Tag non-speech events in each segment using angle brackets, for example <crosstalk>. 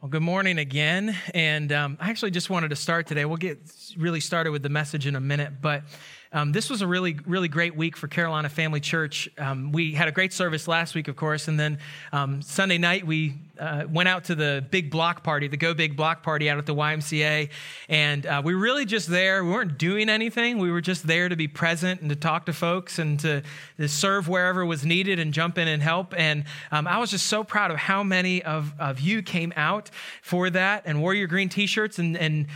Well, good morning again. And um, I actually just wanted to start today. We'll get really started with the message in a minute, but um, this was a really, really great week for Carolina Family Church. Um, we had a great service last week, of course, and then um, Sunday night we uh, went out to the big block party, the Go Big block party out at the YMCA, and uh, we were really just there. We weren't doing anything. We were just there to be present and to talk to folks and to, to serve wherever was needed and jump in and help. And um, I was just so proud of how many of, of you came out for that and wore your green T-shirts and and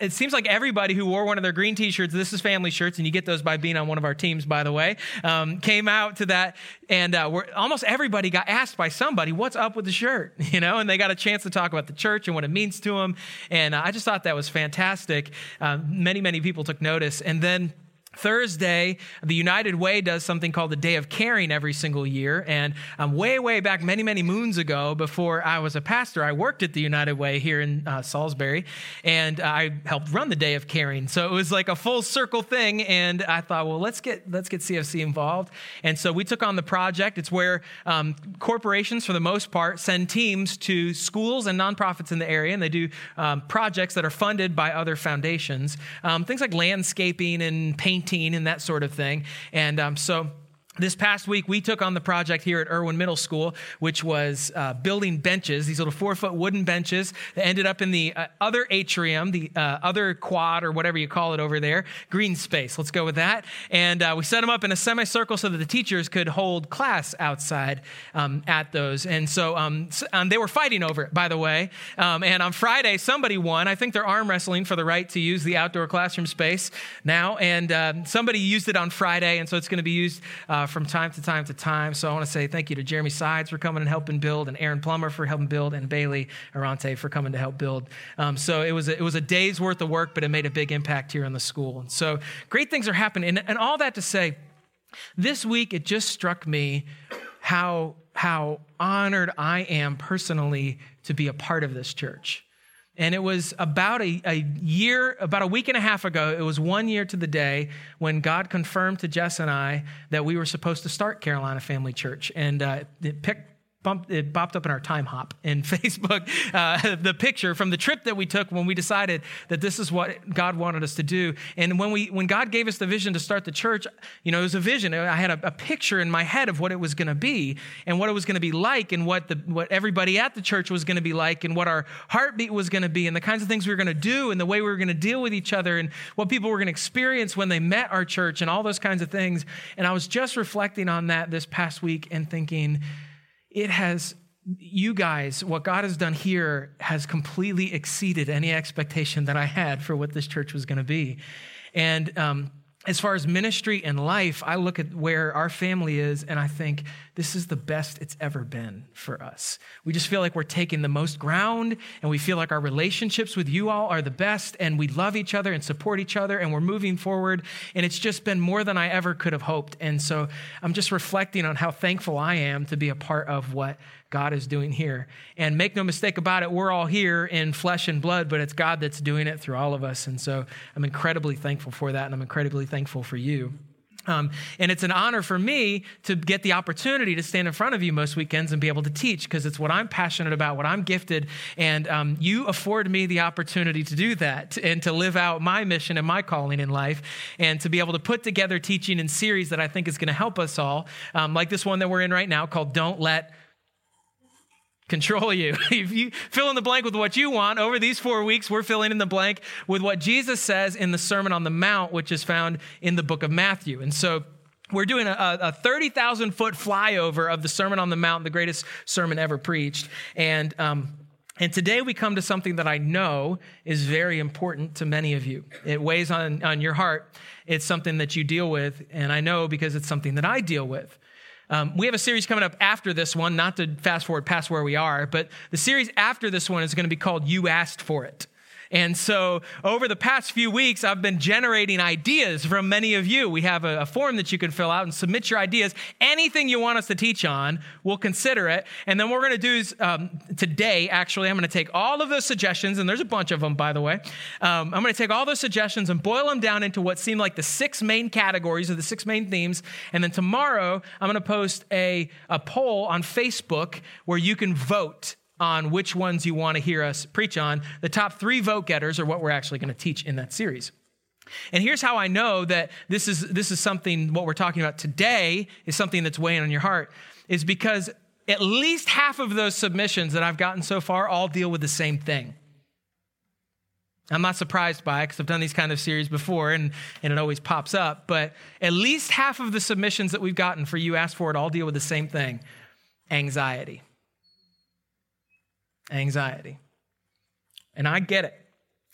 it seems like everybody who wore one of their green t-shirts this is family shirts and you get those by being on one of our teams by the way um, came out to that and uh, almost everybody got asked by somebody what's up with the shirt? <laughs> You know and they got a chance to talk about the church and what it means to them and uh, i just thought that was fantastic. Uh, many many people took notice and then Thursday, the United Way does something called the Day of Caring every single year. And um, way, way back, many, many moons ago, before I was a pastor, I worked at the United Way here in uh, Salisbury, and I helped run the Day of Caring. So it was like a full circle thing. And I thought, well, let's get let's get CFC involved. And so we took on the project. It's where um, corporations, for the most part, send teams to schools and nonprofits in the area, and they do um, projects that are funded by other foundations, um, things like landscaping and painting and that sort of thing. And um, so this past week, we took on the project here at Erwin Middle School, which was uh, building benches, these little four foot wooden benches that ended up in the uh, other atrium, the uh, other quad, or whatever you call it over there, green space. Let's go with that. And uh, we set them up in a semicircle so that the teachers could hold class outside um, at those. And so um, um, they were fighting over it, by the way. Um, and on Friday, somebody won. I think they're arm wrestling for the right to use the outdoor classroom space now. And um, somebody used it on Friday, and so it's going to be used uh, from time to time to time. So I want to say thank you to Jeremy Sides for coming and helping build, and Aaron Plummer for helping build, and Bailey Arante for coming to help build. Um, so it was a, it was a day's worth of work, but it made a big impact here in the school. And so great things are happening, and, and all that to say, this week it just struck me how how honored I am personally to be a part of this church. And it was about a, a, year, about a week and a half ago, it was one year to the day when God confirmed to Jess and I that we were supposed to start Carolina Family Church. And uh, it picked, bumped, it popped up in our Timehop in <laughs> Facebook, uh, the picture from the trip that we took when we decided that this is what God wanted us to do. And when we, when God gave us the vision to start the church, you know, it was a vision. I had a, a picture in my head of what it was going to be and what it was going to be like and what the, what everybody at the church was going to be like and what our heartbeat was going to be and the kinds of things we were going to do and the way we were going to deal with each other and what people were going to experience when they met our church and all those kinds of things. And I was just reflecting on that this past week and thinking, it has you guys, what God has done here has completely exceeded any expectation that I had for what this church was going to be. And um, as far as ministry and life, I look at where our family is and I think this is the best it's ever been for us. We just feel like we're taking the most ground and we feel like our relationships with you all are the best and we love each other and support each other and we're moving forward. And it's just been more than I ever could have hoped. And so I'm just reflecting on how thankful I am to be a part of what God is doing here. And make no mistake about it, we're all here in flesh and blood, but it's God that's doing it through all of us. And so I'm incredibly thankful for that, and I'm incredibly thankful for you. Um, and it's an honor for me to get the opportunity to stand in front of you most weekends and be able to teach because it's what I'm passionate about, what I'm gifted. And um, you afford me the opportunity to do that and to live out my mission and my calling in life and to be able to put together teaching in series that I think is going to help us all, um, like this one that we're in right now called Don't Let control you. <laughs> if you fill in the blank with what you want, over these four weeks, we're filling in the blank with what Jesus says in the Sermon on the Mount, which is found in the book of Matthew. And so, we're doing a, a 30,000 foot flyover of the Sermon on the Mount, the greatest sermon ever preached. And, um, and today we come to something that I know is very important to many of you. It weighs on, on your heart. It's something that you deal with. And I know because it's something that I deal with. Um, we have a series coming up after this one, not to fast forward past where we are, but the series after this one is going to be called You Asked for It. And so over the past few weeks, I've been generating ideas from many of you. We have a, a, form that you can fill out and submit your ideas. Anything you want us to teach on, we'll consider it. And then what we're going to do is um, today, actually, I'm going to take all of those suggestions, and there's a bunch of them, by the way. Um, I'm going to take all those suggestions and boil them down into what seem like the six main categories or the six main themes. And then tomorrow, I'm going to post a, a poll on Facebook where you can vote on which ones you want to hear us preach on. The top three vote getters are what we're actually going to teach in that series. And here's how I know that this is, this is something, what we're talking about today is something that's weighing on your heart, is because at least half of those submissions that I've gotten so far all deal with the same thing. I'm not surprised by it because I've done these kind of series before and, and it always pops up. But at least half of the submissions that we've gotten for You Ask For It all deal with the same thing anxiety. Anxiety. And I get it.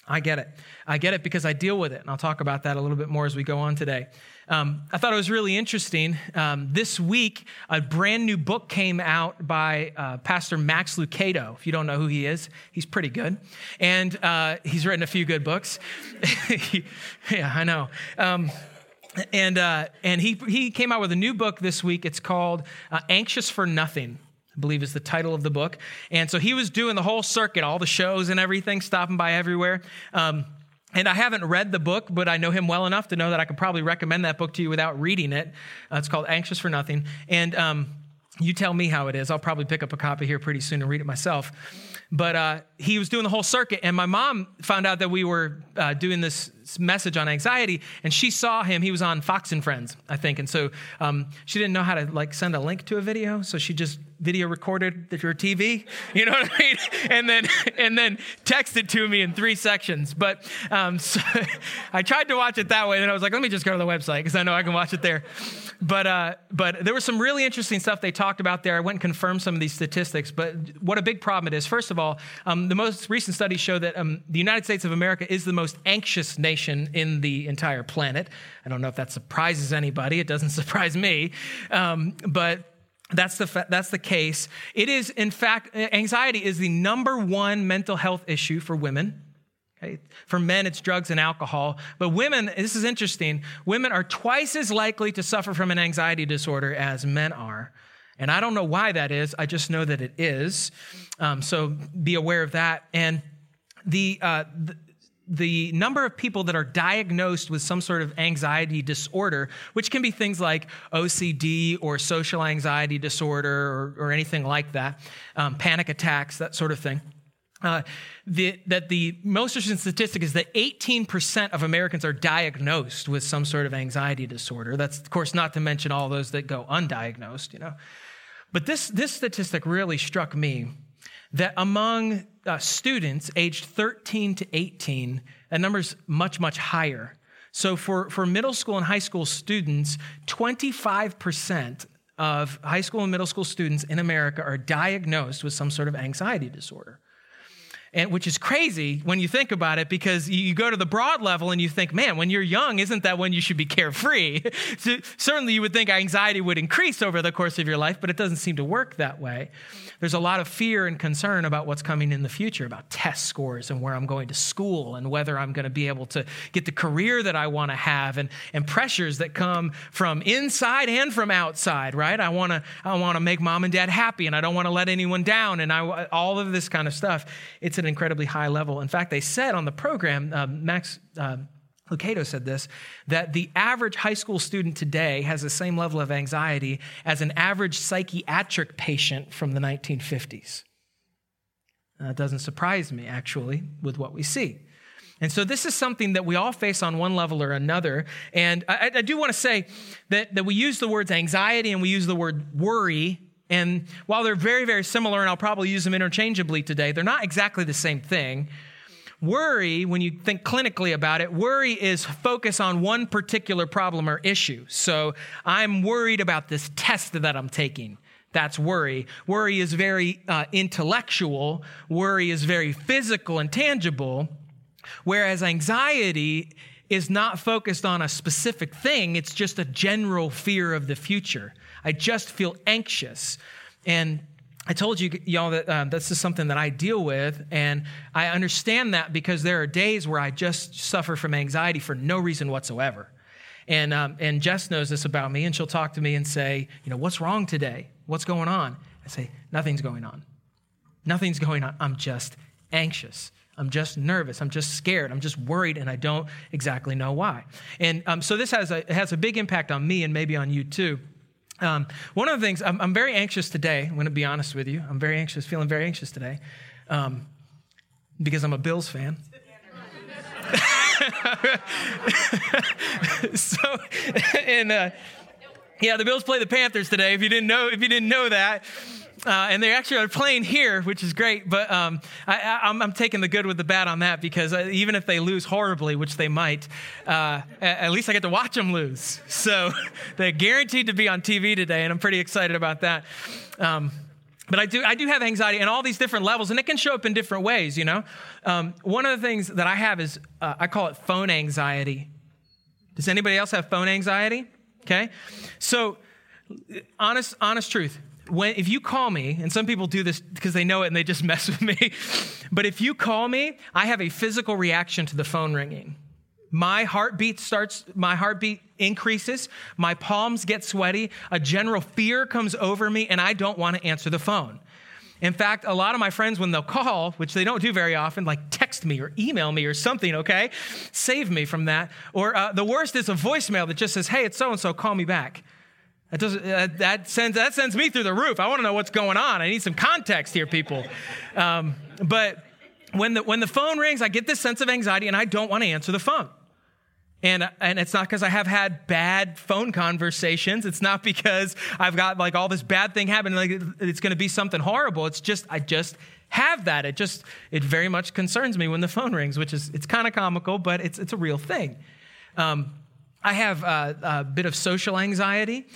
I get it. I get it because I deal with it. And I'll talk about that a little bit more as we go on today. Um, I thought it was really interesting. Um, this week, a brand new book came out by uh, Pastor Max Lucado. If you don't know who he is, he's pretty good. And uh, he's written a few good books. <laughs> yeah, I know. Um, and uh, and he, he came out with a new book this week. It's called uh, Anxious for Nothing. I believe is the title of the book. And so he was doing the whole circuit, all the shows and everything, stopping by everywhere. Um, and I haven't read the book, but I know him well enough to know that I could probably recommend that book to you without reading it. Uh, it's called Anxious for Nothing. And um, you tell me how it is. I'll probably pick up a copy here pretty soon and read it myself. But uh, he was doing the whole circuit, and my mom found out that we were uh, doing this message on anxiety, and she saw him. He was on Fox and Friends, I think, and so um, she didn't know how to like send a link to a video, so she just video recorded your TV, <laughs> you know what I mean, and then and then texted to me in three sections. But um, <laughs> so I tried to watch it that way, and I was like, let me just go to the website because I know I can watch it there. But uh, but there was some really interesting stuff they talked about there. I went and confirmed some of these statistics. But what a big problem it is. First of of all, um, the most recent studies show that um, the United States of America is the most anxious nation in the entire planet. I don't know if that surprises anybody. It doesn't <laughs> surprise me. Um, but that's the, fa- that's the case. It is, in fact, anxiety is the number one mental health issue for women. Okay? For men, it's drugs and alcohol. But women, this is interesting, women are twice as likely to suffer from an anxiety disorder as men are. And I don't know why that is, I just know that it is. Um, so be aware of that. And the, uh, the, the number of people that are diagnosed with some sort of anxiety disorder, which can be things like OCD or social anxiety disorder or, or anything like that, um, panic attacks, that sort of thing. Uh, the, that the most interesting statistic is that 18% of Americans are diagnosed with some sort of anxiety disorder. That's, of course, not to mention all those that go undiagnosed, you know. But this, this statistic really struck me that among uh, students aged 13 to 18, that number's much, much higher. So for, for middle school and high school students, 25% of high school and middle school students in America are diagnosed with some sort of anxiety disorder and which is crazy when you think about it because you go to the broad level and you think man when you're young isn't that when you should be carefree? <laughs> So certainly you would think anxiety would increase over the course of your life but it doesn't seem to work that way. There's a lot of fear and concern about what's coming in the future about test scores and where i'm going to school and whether i'm going to be able to get the career that i want to have and, and pressures that come from inside and from outside right? I want to i want to make mom and dad happy and i don't want to let anyone down and i all of this kind of stuff. It's an incredibly high level. In fact, they said on the program, uh, Max uh, said this, that the average high school student today has the same level of anxiety as an average psychiatric patient from the 1950s. That doesn't surprise me, actually, with what we see. And so this is something that we all face on one level or another. And I, I do want to say that, that we use the words anxiety and we use the word worry and while they're very, very similar, and I'll probably use them interchangeably today, they're not exactly the same thing. Worry, when you think clinically about it, worry is focus on one particular problem or issue. So I'm worried about this test that I'm taking. That's worry. Worry is very uh, intellectual, worry is very physical and tangible, whereas anxiety is not focused on a specific thing, it's just a general fear of the future. I just feel anxious. And I told you, y'all, that uh, this is something that I deal with, and I understand that because there are days where I just suffer from anxiety for no reason whatsoever. And, um, and Jess knows this about me, and she'll talk to me and say, You know, what's wrong today? What's going on? I say, Nothing's going on. Nothing's going on. I'm just anxious. I'm just nervous. I'm just scared. I'm just worried, and I don't exactly know why. And um, so this has a, has a big impact on me and maybe on you too. Um, one of the things, I'm, I'm, very anxious today. I'm going to be honest with you. I'm very anxious, feeling very anxious today um, because I'm a Bills fan. <laughs> so, <laughs> and uh, yeah, the Bills play the Panthers today. If you didn't know, if you didn't know that, uh, and they actually are playing here, which is great. But um, I, am taking the good with the bad on that because uh, even if they lose horribly, which they might, uh, at least I get to watch them lose. <laughs> So <laughs> they're guaranteed to be on TV today, and I'm pretty excited about that. Um, but I do, I do have anxiety in all these different levels, and it can show up in different ways, you know? Um, one of the things that I have is uh, I call it phone anxiety. Does anybody else have phone anxiety? Okay. So, honest, honest truth when if you call me, and some people do this because they know it and they just <laughs> mess with me, but if you call me, I have a physical reaction to the phone ringing. My heartbeat starts, my heartbeat increases, my palms get sweaty, a general fear comes over me, and I don't want to answer the phone. In fact, a lot of my friends, when they'll call, which they don't do very often, like text me or email me or something, okay? Save me from that. Or uh, the worst is a voicemail that just says, hey, it's so and so, call me back. That, doesn't, uh, that, sends, that sends me through the roof. I want to know what's going on. I need some context here, people. Um, but when the, when the phone rings, I get this sense of anxiety and I don't want to answer the phone. And, and it's not because I have had bad phone conversations. It's not because I've got like all this bad thing happening, like it's going to be something horrible. It's just, I just have that. It just, it very much concerns me when the phone rings, which is, it's kind of comical, but it's, it's a real thing. Um, I have a, a bit of social anxiety.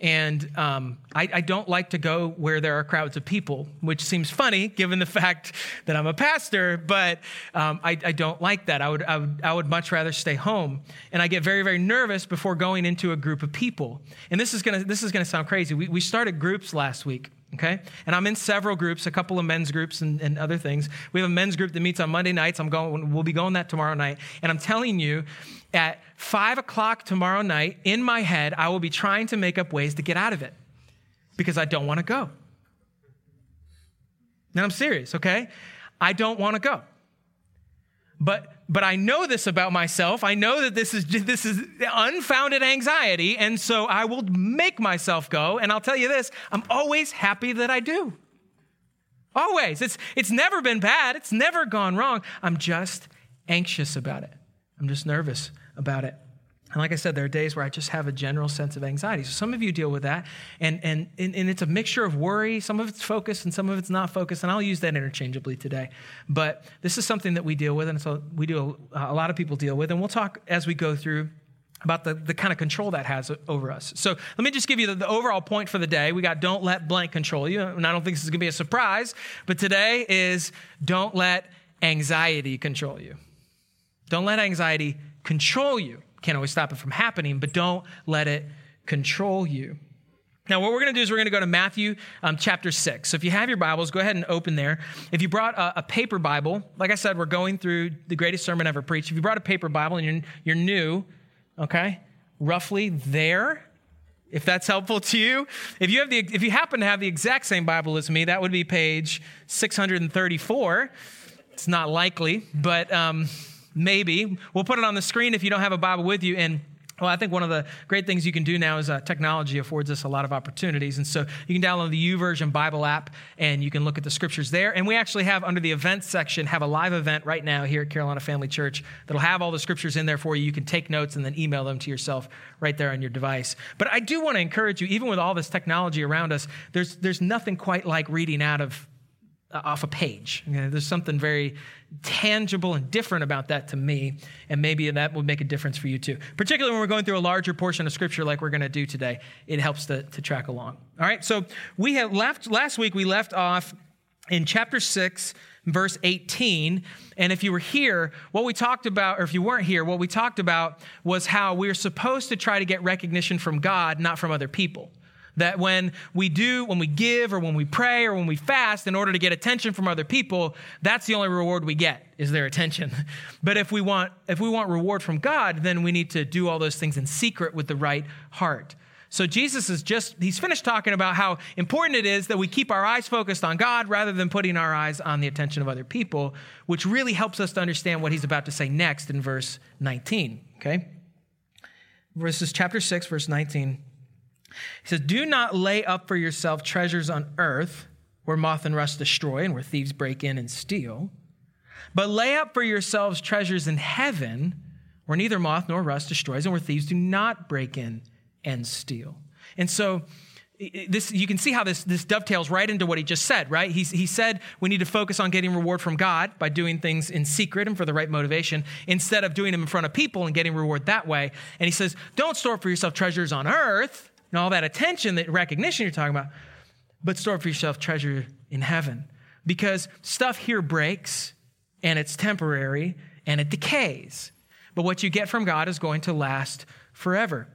And um, I, I, don't like to go where there are crowds of people, which seems funny given the fact that I'm a pastor, but um, I, I, don't like that. I would, I, would, I would much rather stay home. And I get very, very nervous before going into a group of people. And this is gonna, this is gonna sound crazy. We, we started groups last week okay? And I'm in several groups, a couple of men's groups and, and, other things. We have a men's group that meets on Monday nights. I'm going, we'll be going that tomorrow night. And I'm telling you, at five o'clock tomorrow night, in my head, I will be trying to make up ways to get out of it because I don't want to go. Now I'm serious, okay? I don't want to go. But but I know this about myself. I know that this is <laughs> this is unfounded anxiety, and so I will make myself go. And I'll tell you this: I'm always happy that I do. Always. It's it's never been bad. It's never gone wrong. I'm just anxious about it. I'm just nervous about it. And like I said, there are days where I just have a general sense of anxiety. So some of you deal with that. And, and, and it's a mixture of worry. Some of it's focused and some of it's not focused. And I'll use that interchangeably today. But this is something that we deal with. And so we do, a, a lot of people deal with. And we'll talk as we go through about the, the kind of control that has over us. So let me just give you the, the, overall point for the day. We got don't let blank control you. And I don't think this is going to be a surprise, but today is don't let anxiety control you. Don't let anxiety control you. Can't always stop it from happening, but don't let it control you. Now, what we're going to do is we're going to go to Matthew um, chapter 6. So if you have your Bibles, go ahead and open there. If you brought a, a, paper Bible, like I said, we're going through the greatest sermon ever preached. If you brought a paper Bible and you're, you're new, okay, roughly there, if that's helpful to you. If you, have the, if you happen to have the exact same Bible as me, that would be page 634. It's not likely, but. Um, maybe. We'll put it on the screen if you don't have a Bible with you. And well, I think one of the great things you can do now is uh, technology affords us a lot of opportunities. And so you can download the YouVersion Bible app and you can look at the scriptures there. And we actually have under the events section, have a live event right now here at Carolina Family Church that'll have all the scriptures in there for you. You can take notes and then email them to yourself right there on your device. But I do want to encourage you, even with all this technology around us, there's, there's nothing quite like reading out of Uh, off a page. You know, there's something very tangible and different about that to me, and maybe that would make a difference for you too. Particularly when we're going through a larger portion of scripture like we're going to do today, it helps to, to track along. All right, so we have left, last week we left off in chapter 6, verse 18. And if you were here, what we talked about, or if you weren't here, what we talked about was how we're supposed to try to get recognition from God, not from other people. That when we do, when we give, or when we pray, or when we fast in order to get attention from other people, that's the only reward we get is their attention. <laughs> But if we want, if we want reward from God, then we need to do all those things in secret with the right heart. So Jesus is just, he's finished talking about how important it is that we keep our eyes focused on God rather than putting our eyes on the attention of other people, which really helps us to understand what he's about to say next in verse 19. Okay? Verses chapter 6, verse 19. He says, Do not lay up for yourself treasures on earth where moth and rust destroy and where thieves break in and steal, but lay up for yourselves treasures in heaven where neither moth nor rust destroys and where thieves do not break in and steal. And so, this you can see how this, this dovetails right into what he just said right he, he said we need to focus on getting reward from god by doing things in secret and for the right motivation instead of doing them in front of people and getting reward that way and he says don't store for yourself treasures on earth and all that attention, that recognition you're talking about, but store for yourself treasure in heaven. Because stuff here breaks and it's temporary and it decays. But what you get from God is going to last forever.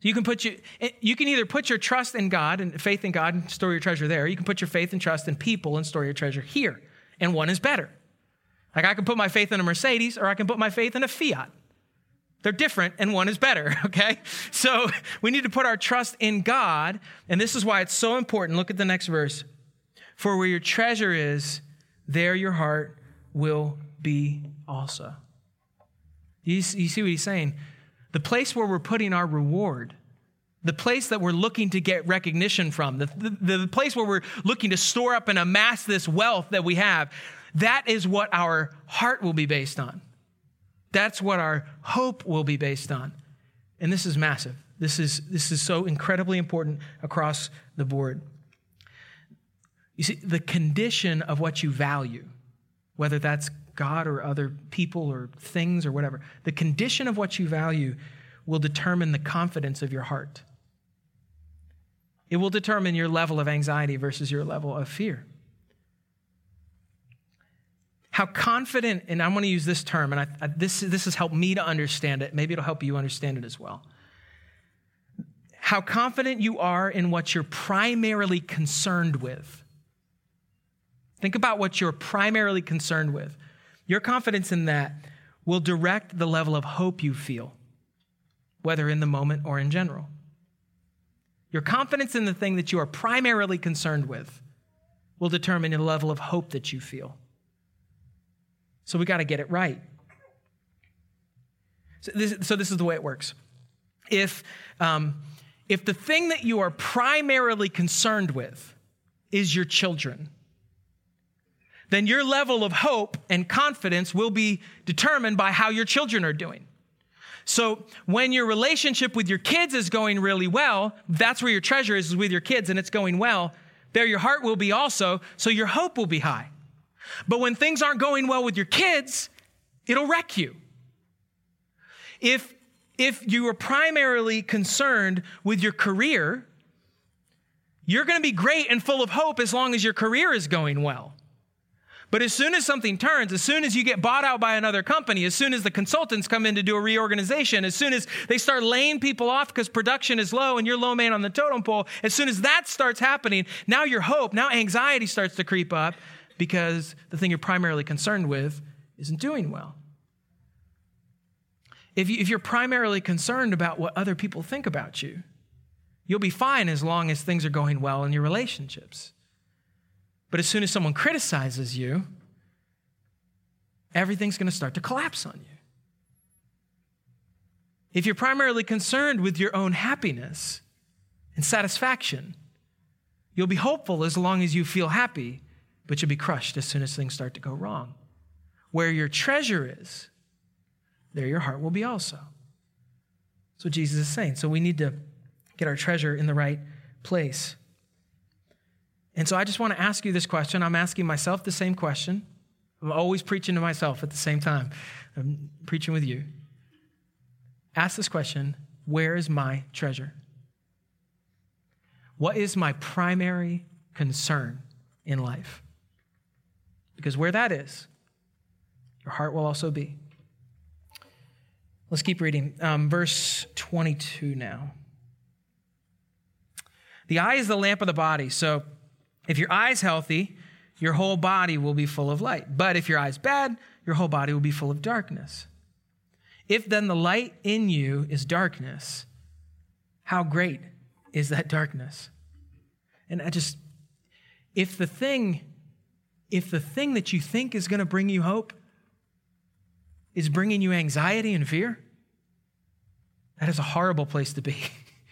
You can put you, you can either put your trust in God and faith in God and store your treasure there. You can put your faith and trust in people and store your treasure here. And one is better. Like I can put my faith in a Mercedes or I can put my faith in a Fiat. They're different and one is better, <laughs> okay? So we need to put our trust in God, and this is why it's so important. Look at the next verse. For where your treasure is, there your heart will be also. You, see what he's saying? The place where we're putting our reward, the place that we're looking to get recognition from, the, the, the place where we're looking to store up and amass this wealth that we have, that is what our heart will be based on. That's what our hope will be based on. And this is massive. This is, this is so incredibly important across the board. You see, the condition of what you value, whether that's God or other people or things or whatever, the condition of what you value will determine the confidence of your heart. It will determine your level of anxiety versus your level of fear how confident, and I'm going to use this term, and I, I, this, this has helped me to understand it. Maybe it'll help you understand it as well. How confident you are in what you're primarily concerned with. Think about what you're primarily concerned with. Your confidence in that will direct the level of hope you feel, whether in the moment or in general. Your confidence in the thing that you are primarily concerned with will determine the level of hope that you feel. So we got to get it right. So this, so this, is the way it works. If, um, if the thing that you are primarily concerned with is your children, then your level of hope and confidence will be determined by how your children are doing. So when your relationship with your kids is going really well, that's where your treasure is, is with your kids, and it's going well. There your heart will be also, so your hope will be high. But when things aren't going well with your kids, it'll wreck you. If, if you are primarily concerned with your career, you're going to be great and full of hope as long as your career is going well. But as soon as something turns, as soon as you get bought out by another company, as soon as the consultants come in to do a reorganization, as soon as they start laying people off because production is low and you're low man on the totem pole, as soon as that starts happening, now your hope, now anxiety starts to creep up because the thing you're primarily concerned with isn't doing well. If, you, you're primarily concerned about what other people think about you, you'll be fine as long as things are going well in your relationships. But as soon as someone criticizes you, everything's going to start to collapse on you. If you're primarily concerned with your own happiness and satisfaction, you'll be hopeful as long as you feel happy but you'll be crushed as soon as things start to go wrong. Where your treasure is, there your heart will be also. That's what Jesus is saying. So we need to get our treasure in the right place. And so I just want to ask you this question. I'm asking myself the same question. I'm always preaching to myself at the same time. I'm preaching with you. Ask this question Where is my treasure? What is my primary concern in life? Because where that is, your heart will also be. Let's keep reading. Um, verse 22 now. The eye is the lamp of the body. So if your eye's healthy, your whole body will be full of light. But if your eye's bad, your whole body will be full of darkness. If then the light in you is darkness, how great is that darkness? And I just, if the thing if the thing that you think is going to bring you hope is bringing you anxiety and fear, that is a horrible place to be.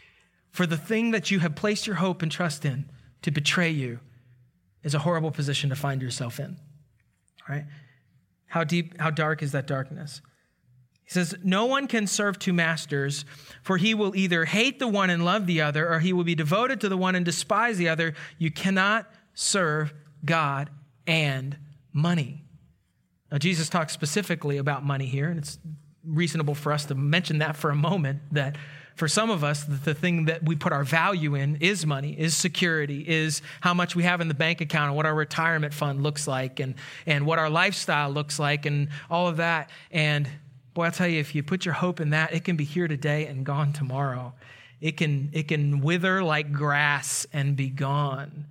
<laughs> for the thing that you have placed your hope and trust in to betray you is a horrible position to find yourself in. Right? How deep, how dark is that darkness? He says, No one can serve two masters, for he will either hate the one and love the other, or he will be devoted to the one and despise the other. You cannot serve God and money. Now, Jesus talks specifically about money here, and it's reasonable for us to mention that for a moment that for some of us, the thing that we put our value in is money, is security, is how much we have in the bank account and what our retirement fund looks like and, and what our lifestyle looks like and all of that. And boy, I'll tell you, if you put your hope in that, it can be here today and gone tomorrow. It can, it can wither like grass and be gone.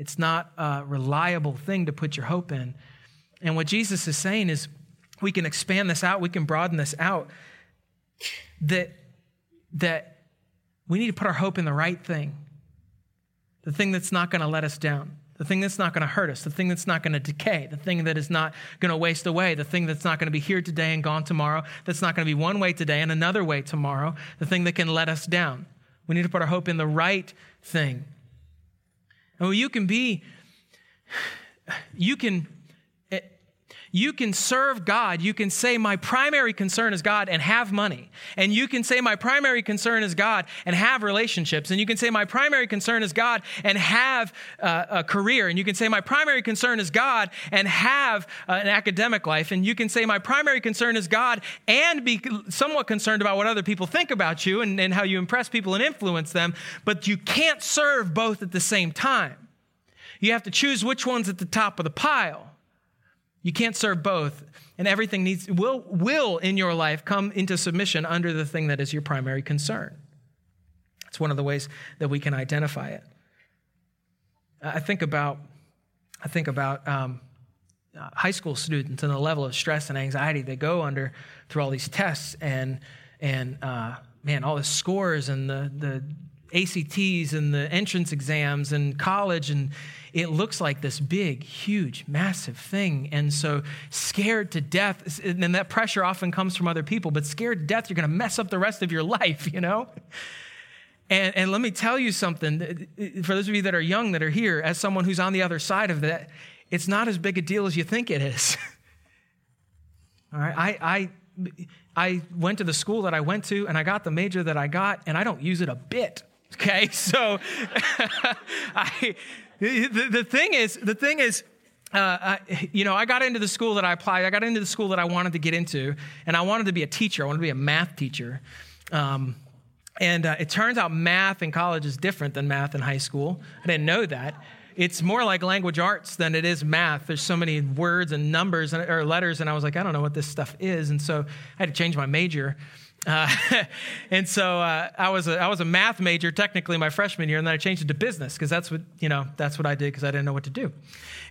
It's not a reliable thing to put your hope in. And what Jesus is saying is we can expand this out, we can broaden this out. That that we need to put our hope in the right thing, the thing that's not going to let us down, the thing that's not going to hurt us, the thing that's not going to decay, the thing that is not going to waste away, the thing that's not going to be here today and gone tomorrow, that's not going to be one way today and another way tomorrow, the thing that can let us down. We need to put our hope in the right thing. And you can be, you can you can serve God. You can say, My primary concern is God and have money. And you can say, My primary concern is God and have relationships. And you can say, My primary concern is God and have uh, a career. And you can say, My primary concern is God and have uh, an academic life. And you can say, My primary concern is God and be somewhat concerned about what other people think about you and, and how you impress people and influence them. But you can't serve both at the same time. You have to choose which one's at the top of the pile. You can't serve both, and everything needs will will in your life come into submission under the thing that is your primary concern. It's one of the ways that we can identify it. I think about I think about um, uh, high school students and the level of stress and anxiety they go under through all these tests and and uh, man, all the scores and the the ACTs and the entrance exams and college and it looks like this big, huge, massive thing. And so, scared to death, and that pressure often comes from other people, but scared to death, you're going to mess up the rest of your <laughs> life, you know? And, and let me tell you something for those of you that are young that are here, as someone who's on the other side of that, it's not as big a deal as you think it is. <laughs> All right, I, I, I went to the school that I went to and I got the major that I got, and I don't use it a bit. Okay, <laughs> so <laughs> I, the, the thing is, the thing is, uh, I, you know, I got into the school that I applied. I got into the school that I wanted to get into, and I wanted to be a teacher. I wanted to be a math teacher. Um, and uh, it turns out math in college is different than math in high school. I didn't know that. It's more like language arts than it is math. There's so many words and numbers and, or letters, and I was like, I don't know what this stuff is. And so I had to change my major. Uh, <laughs> and so uh, I was a, I was a math major technically my freshman year, and then I changed it to business because that's what you know that's what I did because I didn't know what to do,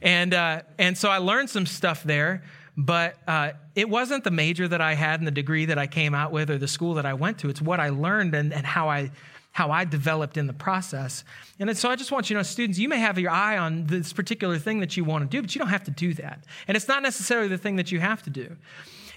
and uh, and so I learned some stuff there. But uh, it wasn't the major that I had and the degree that I came out with or the school that I went to. It's what I learned and, and how I how I developed in the process. And so I just want you to know, students, you may have your eye on this particular thing that you want to do, but you don't have to do that. And it's not necessarily the thing that you have to do.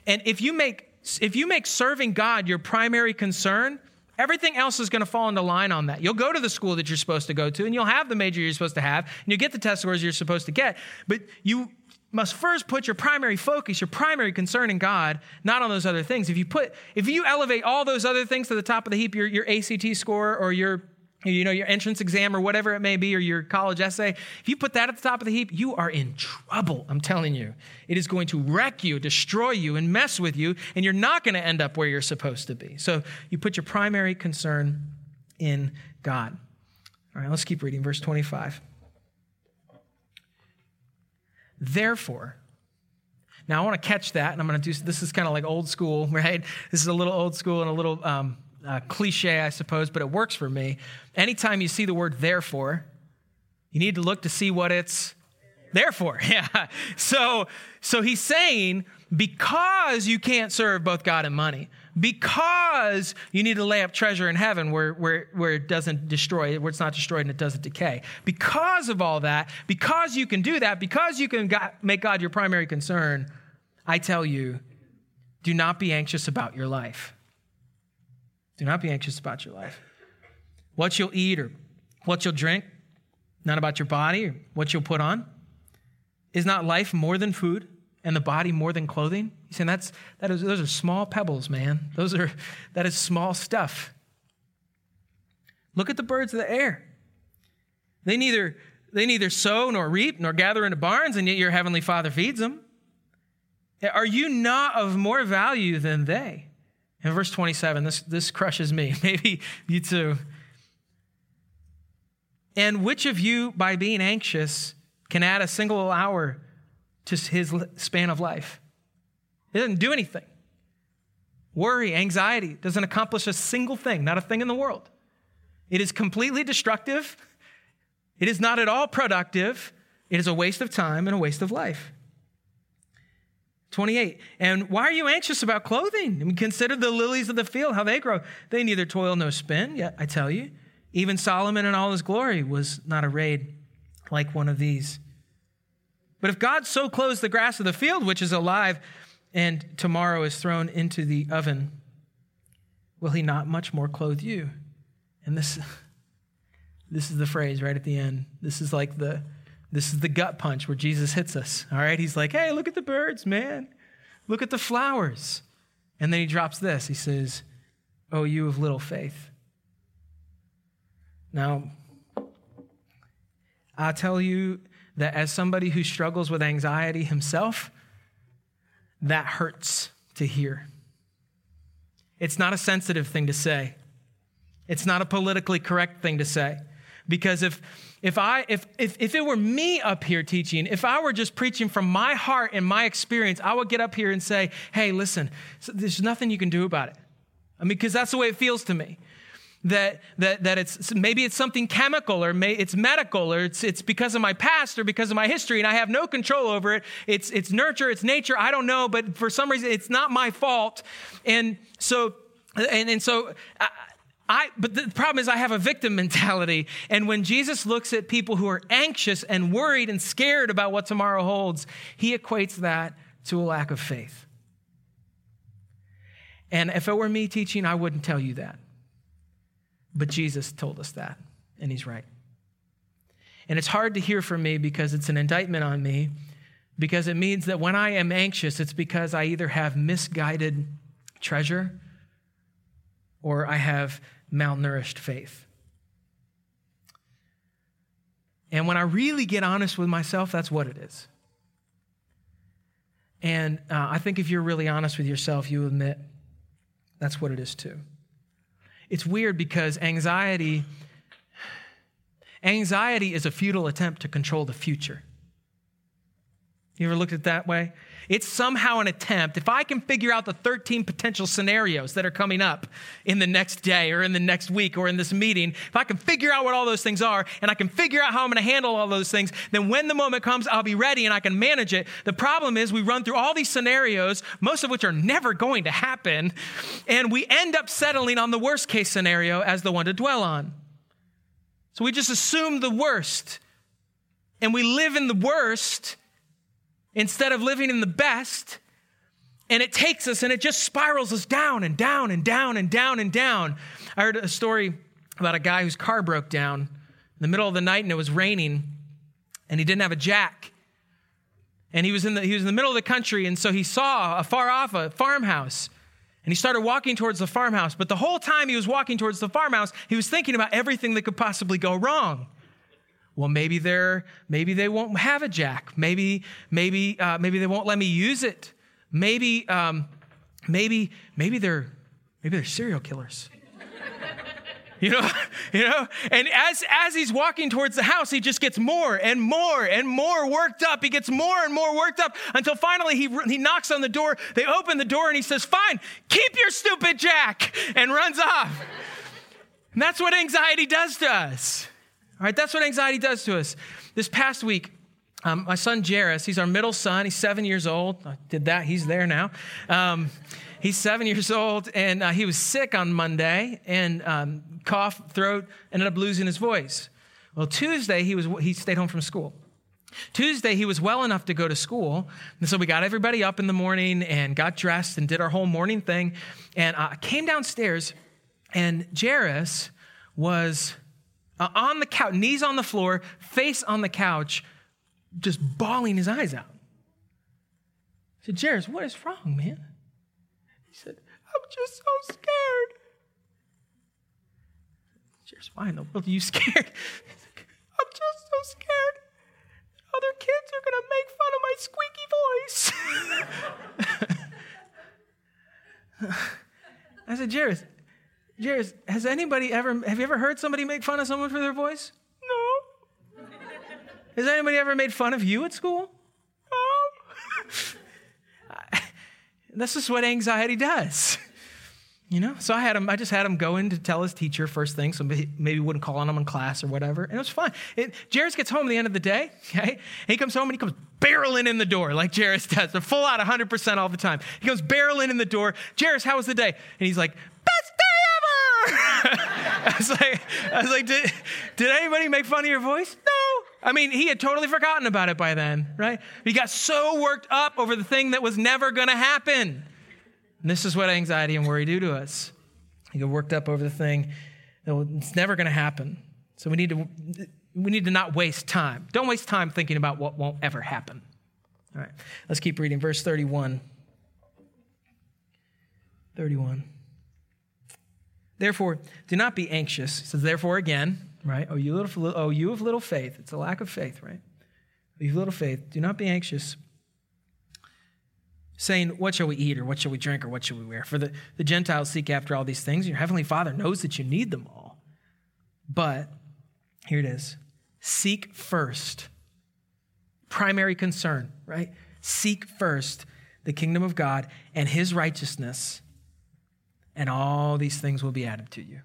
And if you make if you make serving God your primary concern, everything else is going to fall into line on that. You'll go to the school that you're supposed to go to, and you'll have the major you're supposed to have, and you'll get the test scores you're supposed to get. But you must first put your primary focus, your primary concern in God, not on those other things. If you put, if you elevate all those other things to the top of the heap, your, your ACT score or your you know, your entrance exam or whatever it may be, or your college essay, if you put that at the top of the heap, you are in trouble. I'm telling you. It is going to wreck you, destroy you, and mess with you, and you're not going to end up where you're supposed to be. So you put your primary concern in God. All right, let's keep reading. Verse 25. Therefore, now I want to catch that, and I'm going to do this is kind of like old school, <laughs> right? This is a little old school and a little um, uh, cliche, I suppose, but it works for me. Anytime you see the word therefore, you need to look to see what it's there for. <laughs> Yeah. So, so he's saying because you can't serve both God and money, because you need to lay up treasure in heaven where, where, where it doesn't destroy, where it's not destroyed and it doesn't decay. Because of all that, because you can do that, because you can make God your primary concern, I tell you, do not be anxious about your life. Do not be anxious about your life. what you'll eat or what you'll drink, not about your body or what you'll put on. Is not life more than food and the body more than clothing? He's saying that's, that is, those are small pebbles, man. Those are, that is small stuff. Look at the birds of the air. They neither, they neither sow nor reap nor gather into barns, and yet your heavenly Father feeds them. Are you not of more value than they? In verse 27, this, this crushes me. <laughs> Maybe you too. And which of you, by being anxious, can add a single hour to his span of life? It doesn't do anything. Worry, anxiety doesn't accomplish a single thing, not a thing in the world. It is completely destructive. It is not at all productive. It is a waste of time and a waste of life. 28. And why are you anxious about clothing? I mean, consider the lilies of the field, how they grow. They neither toil nor spin, yet I tell you, even Solomon in all his glory was not arrayed like one of these. But if God so clothes the grass of the field, which is alive and tomorrow is thrown into the oven, will he not much more clothe you? And this, <laughs> this is the phrase right at the end. This is like the, this is the gut punch where Jesus hits us. All right. He's like, hey, look at the birds, man. Look at the flowers. And then he drops this. He says, Oh, you of little faith. Now, I tell you that as somebody who struggles with anxiety himself, that hurts to hear. It's not a sensitive thing to say. It's not a politically correct thing to say. Because if, if, I, if, if, if it were me up here teaching, if I were just preaching from my heart and my experience, I would get up here and say, hey, listen, there's nothing you can do about it. I mean, because that's the way it feels to me. That, that, that it's maybe it's something chemical or may, it's medical or it's, it's because of my past or because of my history and I have no control over it. It's, it's nurture, it's nature, I don't know, but for some reason it's not my fault. And so, and, and so I, I, but the problem is, I have a victim <laughs> mentality. And when Jesus looks at people who are anxious and worried and scared about what tomorrow holds, he equates that to a lack of faith. And if it were me teaching, I wouldn't tell you that. But Jesus told us that, and he's right. And it's hard to hear from me because it's an indictment on me, because it means that when I am anxious, it's because I either have misguided treasure or I have malnourished faith. And when I really get honest with myself, that's what it is. And uh, I think if you're really honest with yourself, you admit that's what it is too. It's weird because anxiety anxiety is a futile attempt to control the future. You ever looked at it that way? It's somehow an attempt. If I can figure out the 13 potential scenarios that are coming up in the next day or in the next week or in this meeting, if I can figure out what all those things are and I can figure out how I'm going to handle all those things, then when the moment comes, I'll be ready and I can manage it. The problem is we run through all these scenarios, most of which are never going to happen, and we end up settling on the worst case scenario as the one to dwell on. So we just assume the worst and we live in the worst instead of living in the best. And it takes us and it just spirals us down and down and down and down and down. I heard a story about a guy whose car broke down in the middle of the night and it was raining and he didn't have a jack. And he was in the, he was in the middle of the country and so he saw a far off a farmhouse. And he started walking towards the farmhouse. But the whole time he was walking towards the farmhouse, he was thinking about everything that could possibly go wrong. Well, maybe they're maybe they won't have a jack. Maybe maybe uh, maybe they won't let me use it. Maybe um, maybe maybe they're maybe they're serial killers. you know, <laughs> you know. And as as he's walking towards the house, he just gets more and more and more worked up. He gets more and more worked up until finally he he knocks on the door. They open the door and he says, "Fine, keep your stupid jack," and runs off. And that's what anxiety does to us. All right, that's what anxiety does to us. This past week, um, my son Jairus, he's our middle son. He's seven years old. I did that. He's there now. Um, he's seven years old, and uh, he was sick on Monday and um, cough, throat, ended up losing his voice. Well, Tuesday he was he stayed home from school. Tuesday, he was well enough to go to school. And so we got everybody up in the morning and got dressed and did our whole morning thing. And I came downstairs, and Jairus was uh, on the couch, knees on the floor, face on the couch, just bawling his eyes out. I said, Jairus, what is wrong, man? He said, I'm just so scared. Jairus, why in the world are you <laughs> scared? I'm just so scared. Other kids are going to make fun of my squeaky voice. <laughs> I said, Jairus, Jairus, has anybody ever, have you ever heard somebody make fun of someone for their voice? No. Has anybody ever made fun of you at school? No. <laughs> this is what anxiety does. You know, so I had him, I just had him go in to tell his teacher first thing, so maybe, wouldn't call on him in class or whatever. And it was fine. It, Jairus gets home at the end of the day, okay? He comes home and he comes barreling in the door like Jairus does, but full out 100% all the time. He goes barreling in the door. Jairus, how was the day? And he's like, best day! I was like, I was like did, did anybody make fun of your voice? No. I mean, he had totally forgotten about it by then, right? He got so worked up over the thing that was never going to happen. And this is what anxiety and worry do to us. You get worked up over the thing that it's never going to happen. So we need to we need to not waste time. Don't waste time thinking about what won't ever happen. All right. Let's keep reading verse 31. 31. Therefore, do not be anxious. He says, therefore, again, right? Oh, you, little, oh, you of little faith. It's a lack of faith, right? You of little faith. Do not be anxious saying, What shall we eat, or what shall we drink, or what shall we wear? For the, the Gentiles seek after all these things. Your heavenly Father knows that you need them all. But here it is seek first. Primary concern, right? Seek first the kingdom of God and his righteousness, and all these things will be added to you.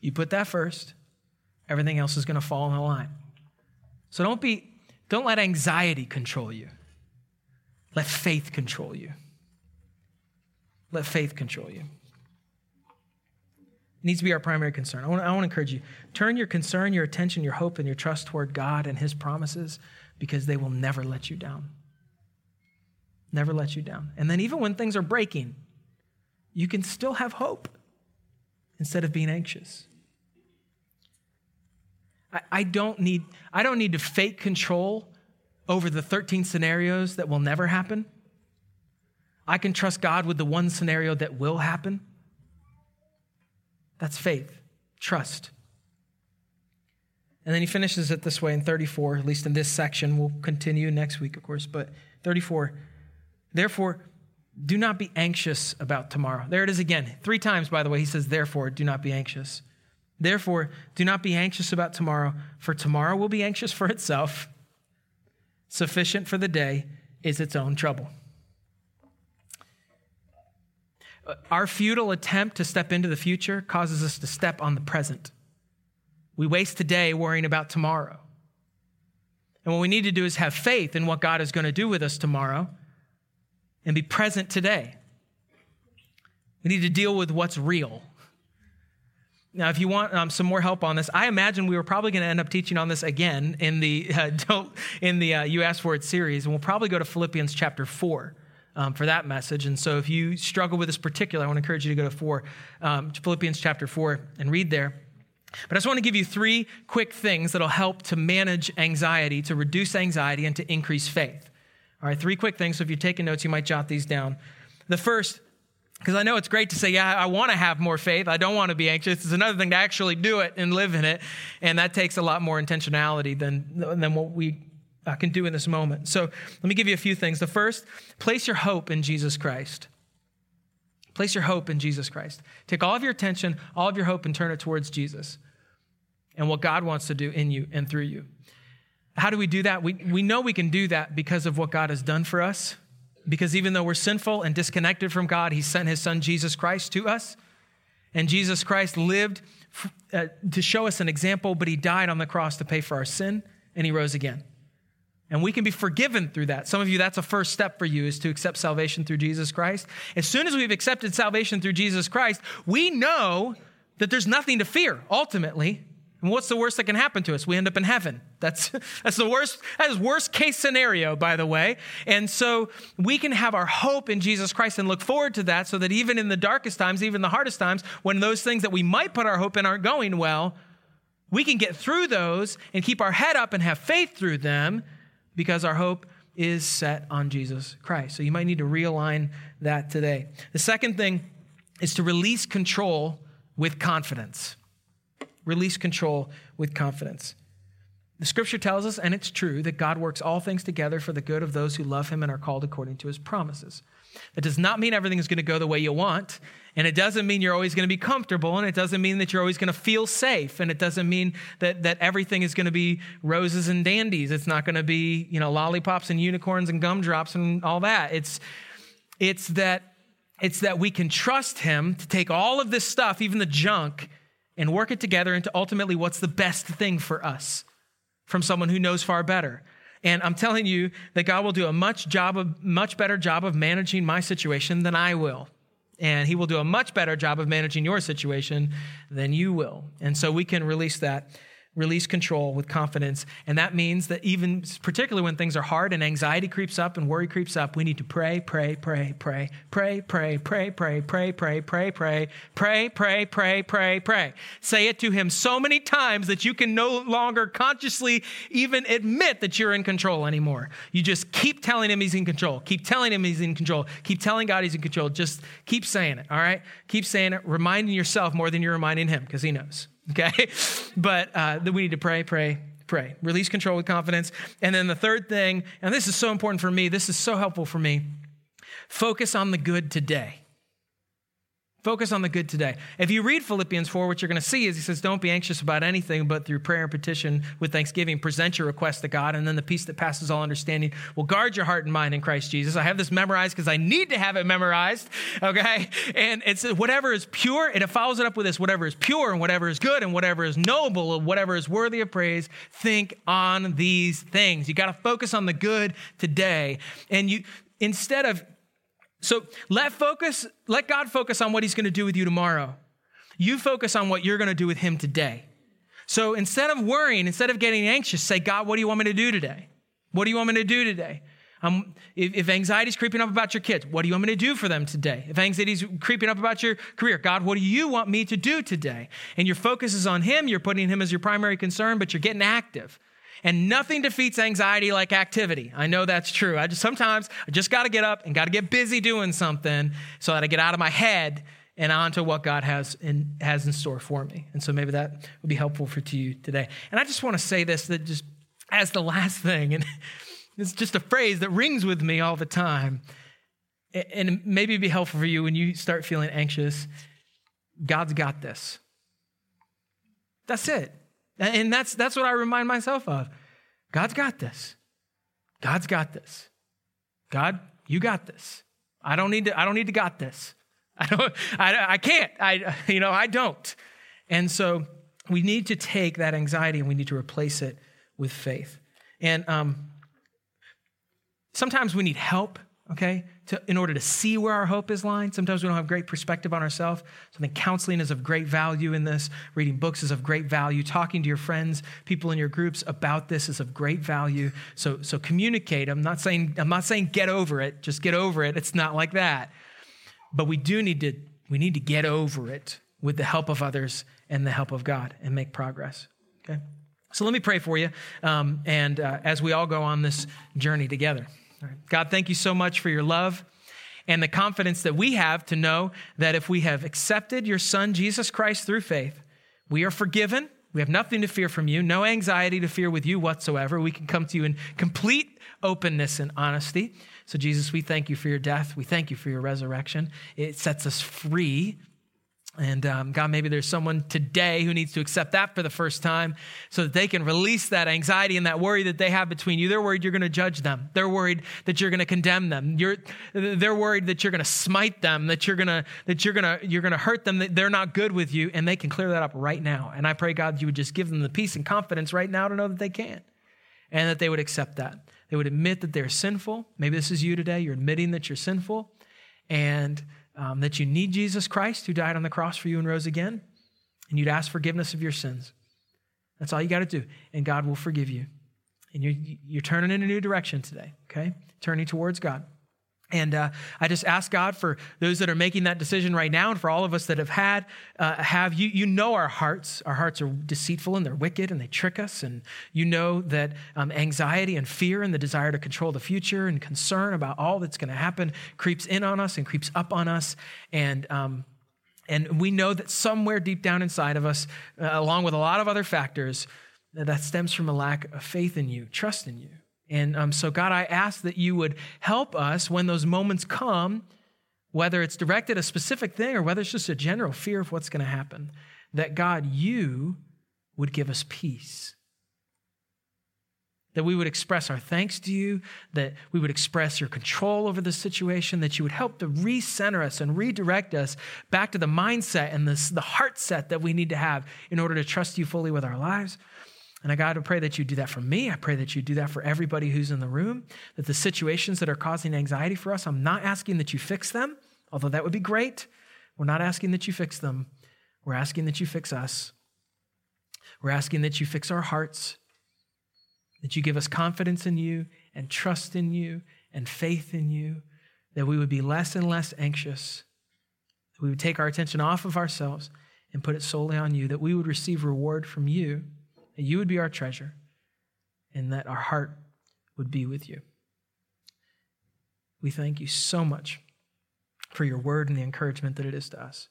You put that first, everything else is going to fall in line. So don't be, don't let anxiety control you. Let faith control you. Let faith control you. It needs to be our primary concern. I want, I want to encourage you turn your concern, your attention, your hope, and your trust toward God and His promises because they will never let you down. Never let you down. And then, even when things are breaking, you can still have hope instead of being anxious. I, I, don't, need, I don't need to fake control over the 13 scenarios that will never happen. I can trust God with the one scenario that will happen. That's faith, trust. And then he finishes it this way in 34, at least in this section. We'll continue next week, of course, but 34. Therefore, do not be anxious about tomorrow. There it is again. Three times, by the way, he says, Therefore, do not be anxious. Therefore, do not be anxious about tomorrow, for tomorrow will be anxious for itself. Sufficient for the day is its own trouble. Uh, our futile attempt to step into the future causes us to step on the present. We waste today worrying about tomorrow. And what we need to do is have faith in what God is going to do with us tomorrow and be present today. We need to deal with what's real now, if you want um, some more help on this, I imagine we were probably going to end up teaching on this again in the <laughs> uh, don't in the uh, You For It series, and we'll probably go to Philippians chapter four um, for that message. And so, if you struggle with this particular, I want to encourage you to go to four, um, Philippians chapter four, and read there. But I just want to give you three quick things that'll help to manage anxiety, to reduce anxiety, and to increase faith. All right, three quick things. So if you're taking notes, you might jot these down. The first because I know it's great to say, yeah, I want to have more faith. I don't want to be anxious. It's another thing to actually do it and live in it. And that takes a lot more intentionality than, than what we uh, can do in this moment. So let me give you a few things. The first, place your hope in Jesus Christ. Place your hope in Jesus Christ. Take all of your attention, all of your hope, and turn it towards Jesus and what God wants to do in you and through you. How do we do that? We, we know we can do that because of what God has done for us because even though we're sinful and disconnected from God, He sent His Son Jesus Christ to us. And Jesus Christ lived uh, to show us an example, but He died on the cross to pay for our sin, and He rose again. And we can be forgiven through that. Some of you, that's a first step for you, is to accept salvation through Jesus Christ. As soon as we've accepted salvation through Jesus Christ, we know that there's nothing to fear, ultimately. And what's the worst that can happen to us? We end up in heaven. That's, <laughs> that's the worst, that is worst case scenario, by the way. And so we can have our hope in Jesus Christ and look forward to that so that even in the darkest times, even the hardest times, when those things that we might put our hope in aren't going well, we can get through those and keep our head up and have faith through them because our hope is set on Jesus Christ. So you might need to realign that today. The second thing is to release control with confidence release control with confidence. The scripture tells us, and it's true, that God works all things together for the good of those who love him and are called according to his promises. That does not mean everything is going to go the way you want, and it doesn't mean you're always going to be comfortable, and it doesn't mean that you're always going to feel safe, and it doesn't mean that, that everything is going to be roses and dandies. It's not going to be, you know, lollipops and unicorns and gumdrops and all that. It's, it's that it's that we can trust him to take all of this stuff, even the junk, and work it together into ultimately what's the best thing for us from someone who knows far better. And I'm telling you that God will do a much job of much better job of managing my situation than I will. And he will do a much better job of managing your situation than you will. And so we can release that release control with confidence. And that means that even, particularly when things are hard and anxiety creeps up and worry creeps up, we need to pray, pray, pray, pray, pray, pray, pray, pray, pray, pray, pray, pray, pray, pray, pray, pray, pray. Say it to him so many times that you can no longer consciously even admit that you're in control anymore. You just keep telling him he's in control. Keep telling him he's in control. Keep telling God he's in control. Just keep saying it, all right? Keep saying it, reminding yourself more than you're reminding him because he knows. Okay? <laughs> But uh, we need to pray, pray, pray. Release control with confidence. And then the third thing, and this is so important for me, this is so helpful for me focus on the good today. Focus on the good today. If you read Philippians 4, what you're going to see is he says, Don't be anxious about anything, but through prayer and petition with thanksgiving, present your request to God, and then the peace that passes all understanding will guard your heart and mind in Christ Jesus. I have this memorized because I need to have it memorized, okay? And it's whatever is pure, and it follows it up with this whatever is pure, and whatever is good, and whatever is noble, and whatever is worthy of praise, think on these things. You got to focus on the good today. And you, instead of so let focus, let God focus on what he's going to do with you tomorrow. You focus on what you're going to do with him today. So instead of worrying, instead of getting anxious, say, God, what do you want me to do today? What do you want me to do today? Um, if, if anxiety is creeping up about your kids, what do you want me to do for them today? If anxiety is creeping up about your career, God, what do you want me to do today? And your focus is on Him, you're putting Him as your primary concern, but you're getting active. And nothing defeats anxiety like activity. I know that's true. I just sometimes I just got to get up and got to get busy doing something so that I get out of my head and onto what God has in, has in store for me. And so maybe that would be helpful for to you today. And I just want to say this that just as the last thing, and <laughs> it's just a phrase that rings with me all the time. And maybe be helpful for you when you start feeling anxious. God's got this. That's it. And that's, that's what I remind myself of. God's got this. God's got this. God, you got this. I don't need to, I don't need to got this. <laughs> I don't, I, I can't. I, you know, I don't. And so we need to take that anxiety and we need to replace it with faith. And um, sometimes we need help okay, to, in order to see where our hope is lying. Sometimes we don't have great perspective on ourselves. So I think counseling is of great value in this. Reading books is of great value. Talking to your friends, people in your groups about this is of great value. So, so communicate. I'm not saying I'm not saying get over it. Just get over it. It's not like that. But we do need to we need to get over it with the help of others and the help of God and make progress. Okay. So let me pray for you, um, and uh, as we all go on this journey together. God, thank you so much for your love and the confidence that we have to know that if we have accepted your Son, Jesus Christ, through faith, we are forgiven. We have nothing to fear from you, no anxiety to fear with you whatsoever. We can come to you in complete openness and honesty. So, Jesus, we thank you for your death. We thank you for your resurrection. It sets us free and um, God, maybe there's someone today who needs to accept that for the first time so that they can release that anxiety and that worry that they have between you. They're worried you're going to judge them. They're worried that you're going to condemn them. You're, they're worried that you're going to smite them, that you're going to, that you're going to, you're going to hurt them, that they're not good with you. And they can clear that up right now. And I pray, God, you would just give them the peace and confidence right now to know that they can and that they would accept that. They would admit that they're sinful. Maybe this is you today. You're admitting that you're sinful and um, that you need Jesus Christ who died on the cross for you and rose again, and you'd ask forgiveness of your sins. That's all you got to do. And God will forgive you. And you're, you're turning in a new direction today, okay? Turning towards God. And uh, I just ask God for those that are making that decision right now, and for all of us that have had, uh, have you, you know our hearts. Our hearts are deceitful and they're wicked and they trick us. And you know that um, anxiety and fear and the desire to control the future and concern about all that's going to happen creeps in on us and creeps up on us. And um, and we know that somewhere deep down inside of us, uh, along with a lot of other factors, that stems from a lack of faith in you, trust in you. And um, so, God, I ask that you would help us when those moments come, whether it's directed a specific thing or whether it's just a general fear of what's going to happen, that God, you would give us peace. That we would express our thanks to you, that we would express your control over the situation, that you would help to recenter us and redirect us back to the mindset and this, the heart set that we need to have in order to trust you fully with our lives. And I God, I pray that you do that for me. I pray that you do that for everybody who's in the room, that the situations that are causing anxiety for us, I'm not asking that you fix them, although that would be great. We're not asking that you fix them. We're asking that you fix us. We're asking that you fix our hearts, that you give us confidence in you and trust in you and faith in you, that we would be less and less anxious, that we would take our attention off of ourselves and put it solely on you, that we would receive reward from you that you would be our treasure, and that our heart would be with you. We thank you so much for your word and the encouragement that it is to us.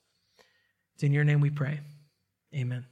It's in your name we pray. Amen.